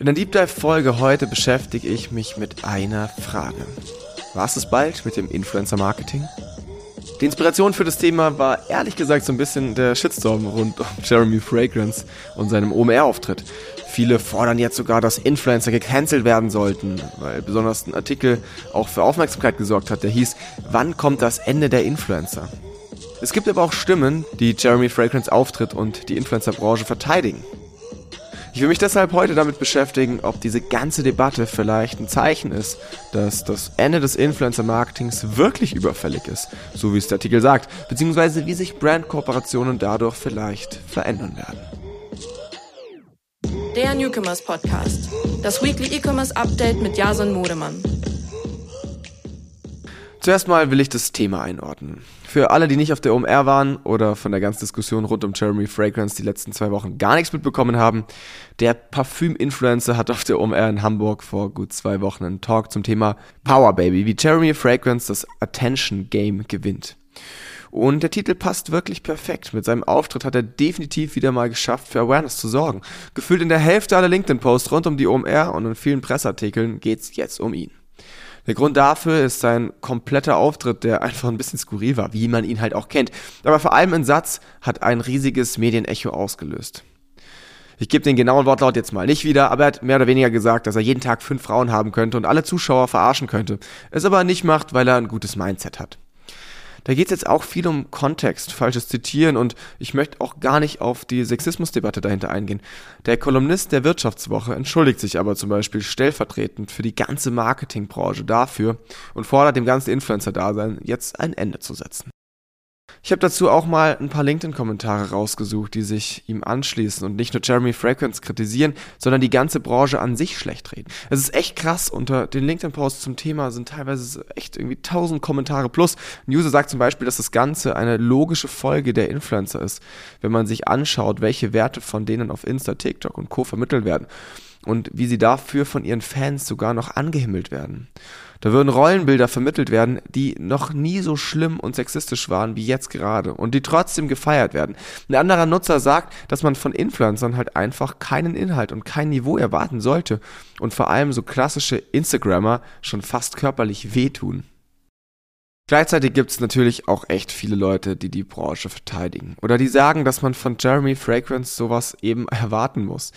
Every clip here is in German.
In der Deep Dive Folge heute beschäftige ich mich mit einer Frage. War es bald mit dem Influencer Marketing? Die Inspiration für das Thema war ehrlich gesagt so ein bisschen der Shitstorm rund um Jeremy Fragrance und seinem OMR-Auftritt. Viele fordern jetzt sogar, dass Influencer gecancelt werden sollten, weil besonders ein Artikel auch für Aufmerksamkeit gesorgt hat, der hieß, wann kommt das Ende der Influencer? Es gibt aber auch Stimmen, die Jeremy Fragrance Auftritt und die Influencer-Branche verteidigen. Ich will mich deshalb heute damit beschäftigen, ob diese ganze Debatte vielleicht ein Zeichen ist, dass das Ende des Influencer-Marketings wirklich überfällig ist, so wie es der Artikel sagt, beziehungsweise wie sich Brand-Kooperationen dadurch vielleicht verändern werden. Der Newcomers Podcast, das Weekly E-Commerce Update mit Jason Modemann. Zuerst mal will ich das Thema einordnen. Für alle, die nicht auf der OMR waren oder von der ganzen Diskussion rund um Jeremy Fragrance die letzten zwei Wochen gar nichts mitbekommen haben, der Parfüm-Influencer hat auf der OMR in Hamburg vor gut zwei Wochen einen Talk zum Thema Power Baby, wie Jeremy Fragrance das Attention Game gewinnt. Und der Titel passt wirklich perfekt. Mit seinem Auftritt hat er definitiv wieder mal geschafft, für Awareness zu sorgen. Gefühlt in der Hälfte aller LinkedIn-Posts rund um die OMR und in vielen Pressartikeln geht's jetzt um ihn. Der Grund dafür ist sein kompletter Auftritt, der einfach ein bisschen skurril war, wie man ihn halt auch kennt. Aber vor allem ein Satz hat ein riesiges Medienecho ausgelöst. Ich gebe den genauen Wortlaut jetzt mal nicht wieder, aber er hat mehr oder weniger gesagt, dass er jeden Tag fünf Frauen haben könnte und alle Zuschauer verarschen könnte. Es aber nicht macht, weil er ein gutes Mindset hat. Da geht es jetzt auch viel um Kontext, falsches Zitieren und ich möchte auch gar nicht auf die Sexismusdebatte dahinter eingehen. Der Kolumnist der Wirtschaftswoche entschuldigt sich aber zum Beispiel stellvertretend für die ganze Marketingbranche dafür und fordert dem ganzen Influencer-Dasein jetzt ein Ende zu setzen. Ich habe dazu auch mal ein paar LinkedIn-Kommentare rausgesucht, die sich ihm anschließen und nicht nur Jeremy Fragrance kritisieren, sondern die ganze Branche an sich schlecht reden. Es ist echt krass, unter den LinkedIn-Posts zum Thema sind teilweise echt irgendwie tausend Kommentare plus. Ein User sagt zum Beispiel, dass das Ganze eine logische Folge der Influencer ist, wenn man sich anschaut, welche Werte von denen auf Insta, TikTok und Co. vermittelt werden und wie sie dafür von ihren Fans sogar noch angehimmelt werden. Da würden Rollenbilder vermittelt werden, die noch nie so schlimm und sexistisch waren wie jetzt gerade und die trotzdem gefeiert werden. Ein anderer Nutzer sagt, dass man von Influencern halt einfach keinen Inhalt und kein Niveau erwarten sollte und vor allem so klassische Instagrammer schon fast körperlich wehtun. Gleichzeitig gibt es natürlich auch echt viele Leute, die die Branche verteidigen oder die sagen, dass man von Jeremy Fragrance sowas eben erwarten muss.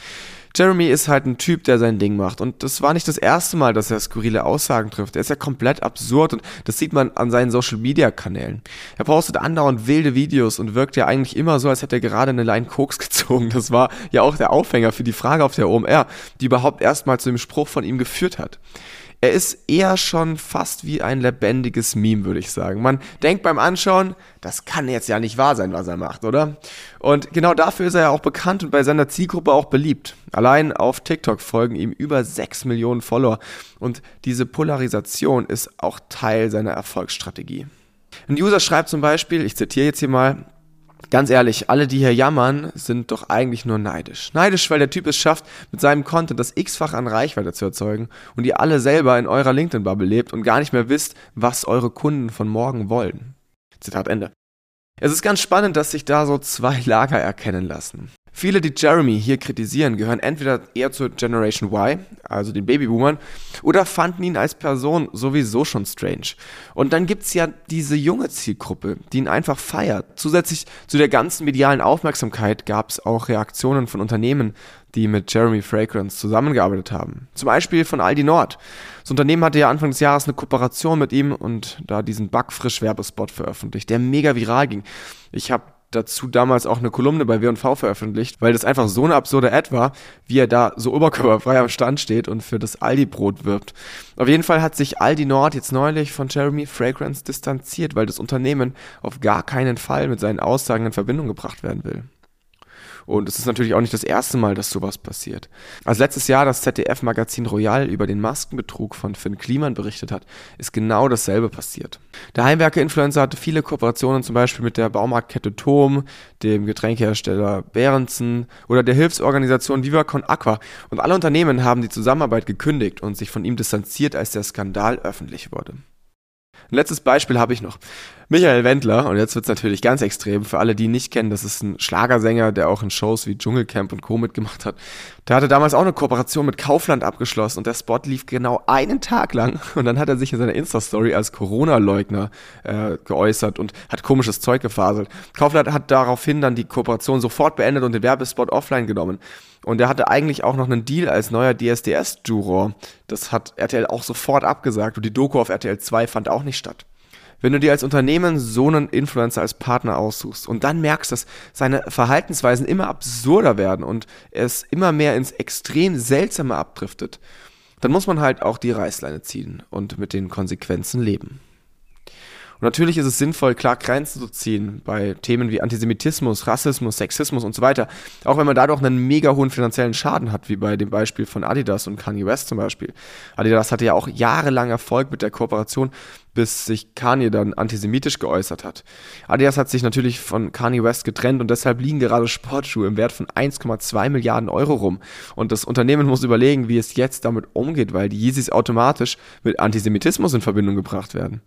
Jeremy ist halt ein Typ, der sein Ding macht und das war nicht das erste Mal, dass er skurrile Aussagen trifft. Er ist ja komplett absurd und das sieht man an seinen Social Media Kanälen. Er postet andauernd wilde Videos und wirkt ja eigentlich immer so, als hätte er gerade eine Line Koks gezogen. Das war ja auch der Aufhänger für die Frage auf der OMR, die überhaupt erstmal zu dem Spruch von ihm geführt hat. Er ist eher schon fast wie ein lebendiges Meme, würde ich sagen. Man denkt beim Anschauen, das kann jetzt ja nicht wahr sein, was er macht, oder? Und genau dafür ist er ja auch bekannt und bei seiner Zielgruppe auch beliebt. Allein auf TikTok folgen ihm über 6 Millionen Follower und diese Polarisation ist auch Teil seiner Erfolgsstrategie. Ein User schreibt zum Beispiel, ich zitiere jetzt hier mal, Ganz ehrlich, alle, die hier jammern, sind doch eigentlich nur neidisch. Neidisch, weil der Typ es schafft, mit seinem Content das x-fach an Reichweite zu erzeugen und ihr alle selber in eurer LinkedIn-Bubble lebt und gar nicht mehr wisst, was eure Kunden von morgen wollen. Zitat Ende. Es ist ganz spannend, dass sich da so zwei Lager erkennen lassen. Viele, die Jeremy hier kritisieren, gehören entweder eher zur Generation Y, also den Babyboomern, oder fanden ihn als Person sowieso schon strange. Und dann gibt's ja diese junge Zielgruppe, die ihn einfach feiert. Zusätzlich zu der ganzen medialen Aufmerksamkeit gab's auch Reaktionen von Unternehmen, die mit Jeremy Fragrance zusammengearbeitet haben. Zum Beispiel von Aldi Nord. Das Unternehmen hatte ja Anfang des Jahres eine Kooperation mit ihm und da diesen Backfrisch Werbespot veröffentlicht, der mega viral ging. Ich habe dazu damals auch eine Kolumne bei W&V veröffentlicht, weil das einfach so eine absurde Ad war, wie er da so oberkörperfrei am Stand steht und für das Aldi-Brot wirbt. Auf jeden Fall hat sich Aldi Nord jetzt neulich von Jeremy Fragrance distanziert, weil das Unternehmen auf gar keinen Fall mit seinen Aussagen in Verbindung gebracht werden will. Und es ist natürlich auch nicht das erste Mal, dass sowas passiert. Als letztes Jahr das ZDF-Magazin Royal über den Maskenbetrug von Finn Kliman berichtet hat, ist genau dasselbe passiert. Der Heimwerker-Influencer hatte viele Kooperationen zum Beispiel mit der Baumarktkette Tom, dem Getränkehersteller Behrensen oder der Hilfsorganisation Viva Con Aqua. Und alle Unternehmen haben die Zusammenarbeit gekündigt und sich von ihm distanziert, als der Skandal öffentlich wurde. Ein letztes Beispiel habe ich noch. Michael Wendler, und jetzt wird es natürlich ganz extrem, für alle, die ihn nicht kennen, das ist ein Schlagersänger, der auch in Shows wie Dschungelcamp und Co. mitgemacht hat. Der hatte damals auch eine Kooperation mit Kaufland abgeschlossen und der Spot lief genau einen Tag lang und dann hat er sich in seiner Insta-Story als Corona-Leugner äh, geäußert und hat komisches Zeug gefaselt. Kaufland hat daraufhin dann die Kooperation sofort beendet und den Werbespot offline genommen. Und er hatte eigentlich auch noch einen Deal als neuer DSDS-Juror. Das hat RTL auch sofort abgesagt und die Doku auf RTL 2 fand auch nicht statt. Wenn du dir als Unternehmen so einen Influencer als Partner aussuchst und dann merkst, dass seine Verhaltensweisen immer absurder werden und es immer mehr ins extrem Seltsame abdriftet, dann muss man halt auch die Reißleine ziehen und mit den Konsequenzen leben. Und natürlich ist es sinnvoll, klar Grenzen zu ziehen bei Themen wie Antisemitismus, Rassismus, Sexismus und so weiter. Auch wenn man dadurch einen mega hohen finanziellen Schaden hat, wie bei dem Beispiel von Adidas und Kanye West zum Beispiel. Adidas hatte ja auch jahrelang Erfolg mit der Kooperation, bis sich Kanye dann antisemitisch geäußert hat. Adidas hat sich natürlich von Kanye West getrennt und deshalb liegen gerade Sportschuhe im Wert von 1,2 Milliarden Euro rum. Und das Unternehmen muss überlegen, wie es jetzt damit umgeht, weil die Yeezys automatisch mit Antisemitismus in Verbindung gebracht werden.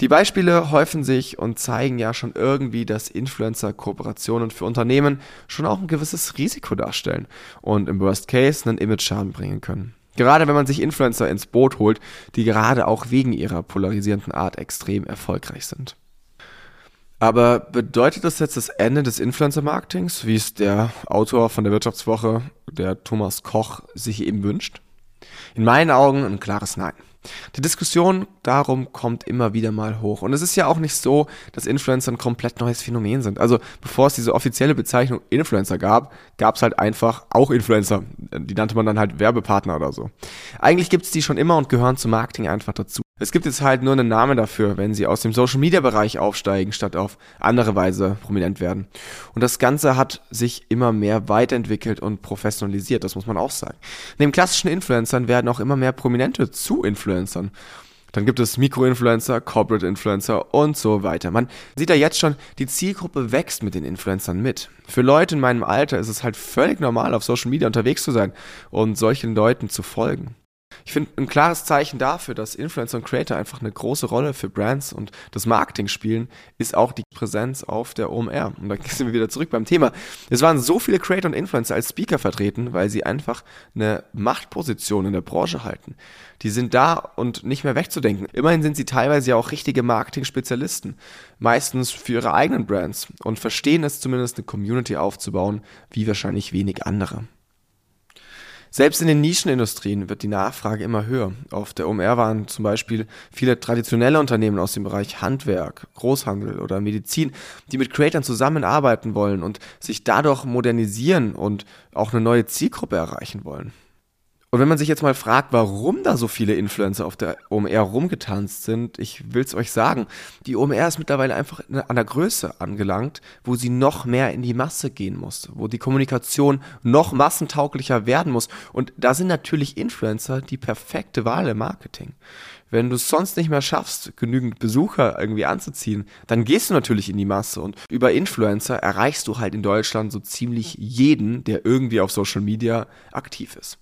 Die Beispiele häufen sich und zeigen ja schon irgendwie, dass Influencer-Kooperationen für Unternehmen schon auch ein gewisses Risiko darstellen und im Worst Case einen Image-Schaden bringen können. Gerade wenn man sich Influencer ins Boot holt, die gerade auch wegen ihrer polarisierenden Art extrem erfolgreich sind. Aber bedeutet das jetzt das Ende des Influencer-Marketings, wie es der Autor von der Wirtschaftswoche, der Thomas Koch, sich eben wünscht? In meinen Augen ein klares Nein. Die Diskussion darum kommt immer wieder mal hoch. Und es ist ja auch nicht so, dass Influencer ein komplett neues Phänomen sind. Also bevor es diese offizielle Bezeichnung Influencer gab, gab es halt einfach auch Influencer. Die nannte man dann halt Werbepartner oder so. Eigentlich gibt es die schon immer und gehören zum Marketing einfach dazu. Es gibt jetzt halt nur einen Namen dafür, wenn sie aus dem Social Media Bereich aufsteigen, statt auf andere Weise prominent werden. Und das Ganze hat sich immer mehr weiterentwickelt und professionalisiert, das muss man auch sagen. Neben klassischen Influencern werden auch immer mehr Prominente zu Influencern. Dann gibt es Mikroinfluencer, Corporate Influencer und so weiter. Man sieht ja jetzt schon, die Zielgruppe wächst mit den Influencern mit. Für Leute in meinem Alter ist es halt völlig normal, auf Social Media unterwegs zu sein und solchen Leuten zu folgen. Ich finde, ein klares Zeichen dafür, dass Influencer und Creator einfach eine große Rolle für Brands und das Marketing spielen, ist auch die Präsenz auf der OMR. Und da sind wir wieder zurück beim Thema. Es waren so viele Creator und Influencer als Speaker vertreten, weil sie einfach eine Machtposition in der Branche halten. Die sind da und nicht mehr wegzudenken. Immerhin sind sie teilweise ja auch richtige Marketing-Spezialisten. Meistens für ihre eigenen Brands und verstehen es zumindest, eine Community aufzubauen, wie wahrscheinlich wenig andere. Selbst in den Nischenindustrien wird die Nachfrage immer höher. Auf der OMR waren zum Beispiel viele traditionelle Unternehmen aus dem Bereich Handwerk, Großhandel oder Medizin, die mit Creatern zusammenarbeiten wollen und sich dadurch modernisieren und auch eine neue Zielgruppe erreichen wollen. Und wenn man sich jetzt mal fragt, warum da so viele Influencer auf der OMR rumgetanzt sind, ich will es euch sagen, die OMR ist mittlerweile einfach an der Größe angelangt, wo sie noch mehr in die Masse gehen muss, wo die Kommunikation noch massentauglicher werden muss. Und da sind natürlich Influencer die perfekte Wahl im Marketing. Wenn du es sonst nicht mehr schaffst, genügend Besucher irgendwie anzuziehen, dann gehst du natürlich in die Masse und über Influencer erreichst du halt in Deutschland so ziemlich jeden, der irgendwie auf Social Media aktiv ist.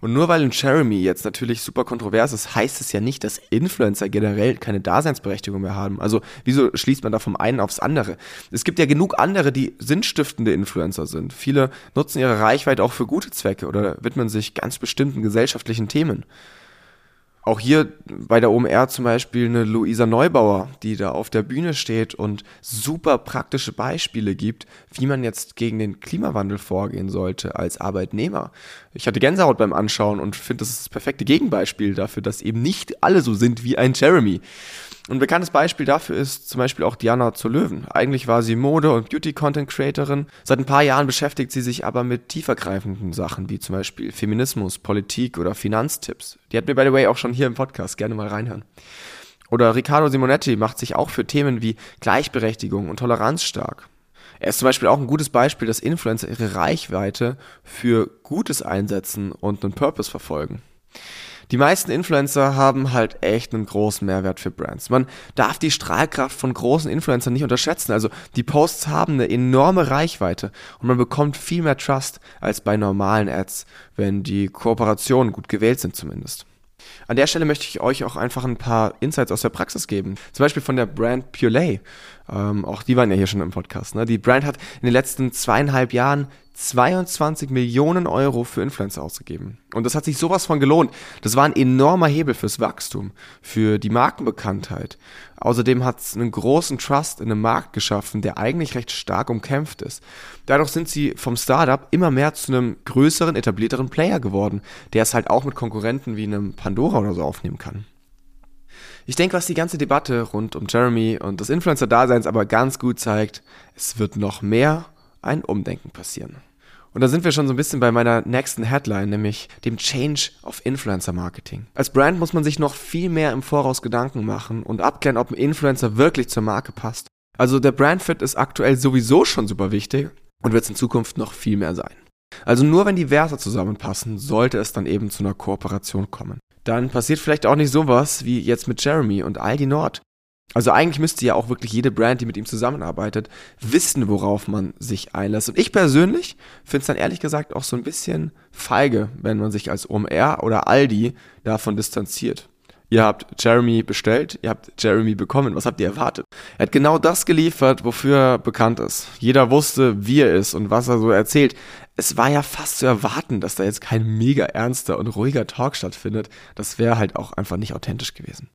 Und nur weil ein Jeremy jetzt natürlich super kontrovers ist, heißt es ja nicht, dass Influencer generell keine Daseinsberechtigung mehr haben. Also wieso schließt man da vom einen aufs andere? Es gibt ja genug andere, die sinnstiftende Influencer sind. Viele nutzen ihre Reichweite auch für gute Zwecke oder widmen sich ganz bestimmten gesellschaftlichen Themen. Auch hier bei der OMR zum Beispiel eine Luisa Neubauer, die da auf der Bühne steht und super praktische Beispiele gibt, wie man jetzt gegen den Klimawandel vorgehen sollte als Arbeitnehmer. Ich hatte Gänsehaut beim Anschauen und finde, das ist das perfekte Gegenbeispiel dafür, dass eben nicht alle so sind wie ein Jeremy. Ein bekanntes Beispiel dafür ist zum Beispiel auch Diana zur Löwen. Eigentlich war sie Mode- und Beauty-Content-Creatorin. Seit ein paar Jahren beschäftigt sie sich aber mit tiefergreifenden Sachen, wie zum Beispiel Feminismus, Politik oder Finanztipps. Die hat mir, by the way, auch schon hier im Podcast. Gerne mal reinhören. Oder Riccardo Simonetti macht sich auch für Themen wie Gleichberechtigung und Toleranz stark. Er ist zum Beispiel auch ein gutes Beispiel, dass Influencer ihre Reichweite für Gutes einsetzen und einen Purpose verfolgen. Die meisten Influencer haben halt echt einen großen Mehrwert für Brands. Man darf die Strahlkraft von großen Influencern nicht unterschätzen. Also die Posts haben eine enorme Reichweite und man bekommt viel mehr Trust als bei normalen Ads, wenn die Kooperationen gut gewählt sind zumindest. An der Stelle möchte ich euch auch einfach ein paar Insights aus der Praxis geben. Zum Beispiel von der Brand Purelay. Ähm, auch die waren ja hier schon im Podcast. Ne? Die Brand hat in den letzten zweieinhalb Jahren 22 Millionen Euro für Influencer ausgegeben. Und das hat sich sowas von gelohnt. Das war ein enormer Hebel fürs Wachstum, für die Markenbekanntheit. Außerdem hat es einen großen Trust in einem Markt geschaffen, der eigentlich recht stark umkämpft ist. Dadurch sind sie vom Startup immer mehr zu einem größeren, etablierteren Player geworden, der es halt auch mit Konkurrenten wie einem Pandora oder so aufnehmen kann. Ich denke, was die ganze Debatte rund um Jeremy und das Influencer-Daseins aber ganz gut zeigt, es wird noch mehr ein Umdenken passieren. Und da sind wir schon so ein bisschen bei meiner nächsten Headline, nämlich dem Change of Influencer Marketing. Als Brand muss man sich noch viel mehr im Voraus Gedanken machen und abklären, ob ein Influencer wirklich zur Marke passt. Also der Brandfit ist aktuell sowieso schon super wichtig und wird es in Zukunft noch viel mehr sein. Also nur wenn die Werte zusammenpassen, sollte es dann eben zu einer Kooperation kommen. Dann passiert vielleicht auch nicht sowas wie jetzt mit Jeremy und Aldi Nord. Also eigentlich müsste ja auch wirklich jede Brand, die mit ihm zusammenarbeitet, wissen, worauf man sich einlässt. Und ich persönlich finde es dann ehrlich gesagt auch so ein bisschen feige, wenn man sich als OMR oder Aldi davon distanziert. Ihr habt Jeremy bestellt, ihr habt Jeremy bekommen. Was habt ihr erwartet? Er hat genau das geliefert, wofür er bekannt ist. Jeder wusste, wie er ist und was er so erzählt. Es war ja fast zu erwarten, dass da jetzt kein mega ernster und ruhiger Talk stattfindet. Das wäre halt auch einfach nicht authentisch gewesen.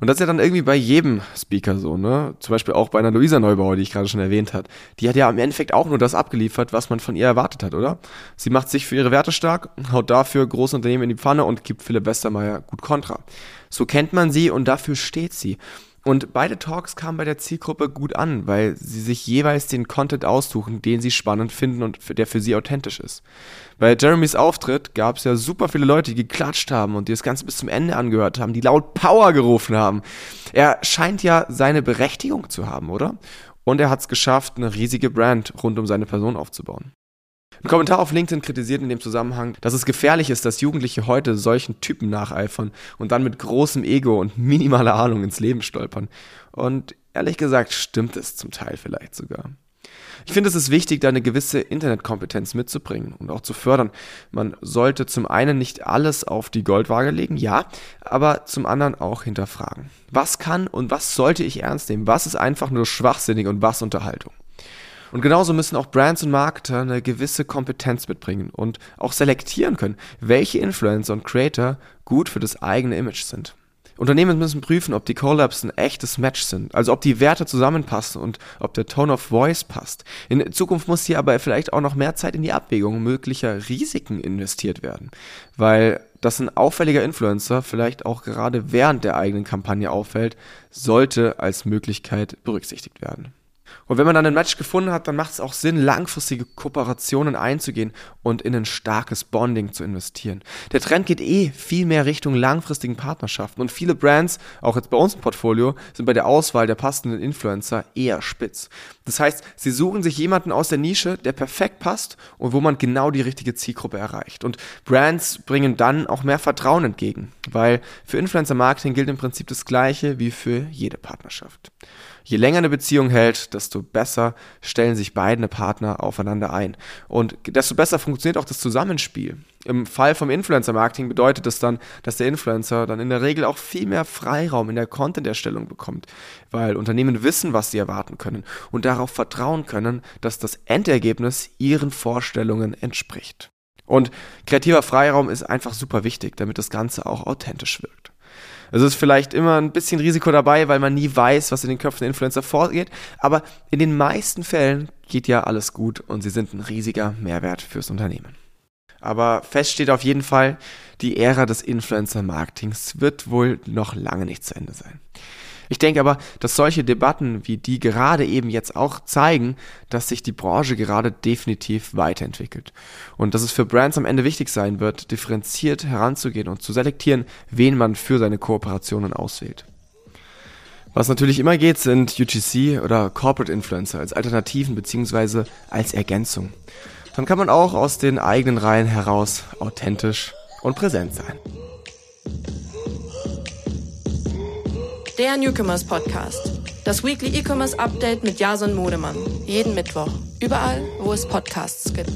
Und das ist ja dann irgendwie bei jedem Speaker so, ne? Zum Beispiel auch bei einer Luisa Neubauer, die ich gerade schon erwähnt hat. Die hat ja im Endeffekt auch nur das abgeliefert, was man von ihr erwartet hat, oder? Sie macht sich für ihre Werte stark, haut dafür große Unternehmen in die Pfanne und gibt Philipp Westermeier gut Kontra. So kennt man sie und dafür steht sie. Und beide Talks kamen bei der Zielgruppe gut an, weil sie sich jeweils den Content aussuchen, den sie spannend finden und der für sie authentisch ist. Bei Jeremys Auftritt gab es ja super viele Leute, die geklatscht haben und die das Ganze bis zum Ende angehört haben, die laut Power gerufen haben. Er scheint ja seine Berechtigung zu haben, oder? Und er hat es geschafft, eine riesige Brand rund um seine Person aufzubauen. Ein Kommentar auf LinkedIn kritisiert in dem Zusammenhang, dass es gefährlich ist, dass Jugendliche heute solchen Typen nacheifern und dann mit großem Ego und minimaler Ahnung ins Leben stolpern. Und ehrlich gesagt stimmt es zum Teil vielleicht sogar. Ich finde, es ist wichtig, da eine gewisse Internetkompetenz mitzubringen und auch zu fördern. Man sollte zum einen nicht alles auf die Goldwaage legen, ja, aber zum anderen auch hinterfragen. Was kann und was sollte ich ernst nehmen? Was ist einfach nur schwachsinnig und was Unterhaltung? Und genauso müssen auch Brands und Marketer eine gewisse Kompetenz mitbringen und auch selektieren können, welche Influencer und Creator gut für das eigene Image sind. Unternehmen müssen prüfen, ob die Collabs ein echtes Match sind, also ob die Werte zusammenpassen und ob der Tone of Voice passt. In Zukunft muss hier aber vielleicht auch noch mehr Zeit in die Abwägung möglicher Risiken investiert werden, weil dass ein auffälliger Influencer vielleicht auch gerade während der eigenen Kampagne auffällt, sollte als Möglichkeit berücksichtigt werden. Und wenn man dann ein Match gefunden hat, dann macht es auch Sinn, langfristige Kooperationen einzugehen und in ein starkes Bonding zu investieren. Der Trend geht eh viel mehr Richtung langfristigen Partnerschaften und viele Brands, auch jetzt bei uns im Portfolio, sind bei der Auswahl der passenden Influencer eher spitz. Das heißt, sie suchen sich jemanden aus der Nische, der perfekt passt und wo man genau die richtige Zielgruppe erreicht. Und Brands bringen dann auch mehr Vertrauen entgegen, weil für Influencer Marketing gilt im Prinzip das Gleiche wie für jede Partnerschaft. Je länger eine Beziehung hält, desto besser stellen sich beide Partner aufeinander ein. Und desto besser funktioniert auch das Zusammenspiel. Im Fall vom Influencer-Marketing bedeutet das dann, dass der Influencer dann in der Regel auch viel mehr Freiraum in der Content-Erstellung bekommt, weil Unternehmen wissen, was sie erwarten können und darauf vertrauen können, dass das Endergebnis ihren Vorstellungen entspricht. Und kreativer Freiraum ist einfach super wichtig, damit das Ganze auch authentisch wirkt. Es ist vielleicht immer ein bisschen Risiko dabei, weil man nie weiß, was in den Köpfen der Influencer vorgeht. Aber in den meisten Fällen geht ja alles gut und sie sind ein riesiger Mehrwert fürs Unternehmen. Aber fest steht auf jeden Fall, die Ära des Influencer-Marketings wird wohl noch lange nicht zu Ende sein. Ich denke aber, dass solche Debatten wie die gerade eben jetzt auch zeigen, dass sich die Branche gerade definitiv weiterentwickelt. Und dass es für Brands am Ende wichtig sein wird, differenziert heranzugehen und zu selektieren, wen man für seine Kooperationen auswählt. Was natürlich immer geht, sind UGC oder Corporate Influencer als Alternativen bzw. als Ergänzung. Dann kann man auch aus den eigenen Reihen heraus authentisch und präsent sein. Der Newcomers Podcast. Das Weekly E-Commerce Update mit Jason Modemann. Jeden Mittwoch. Überall, wo es Podcasts gibt.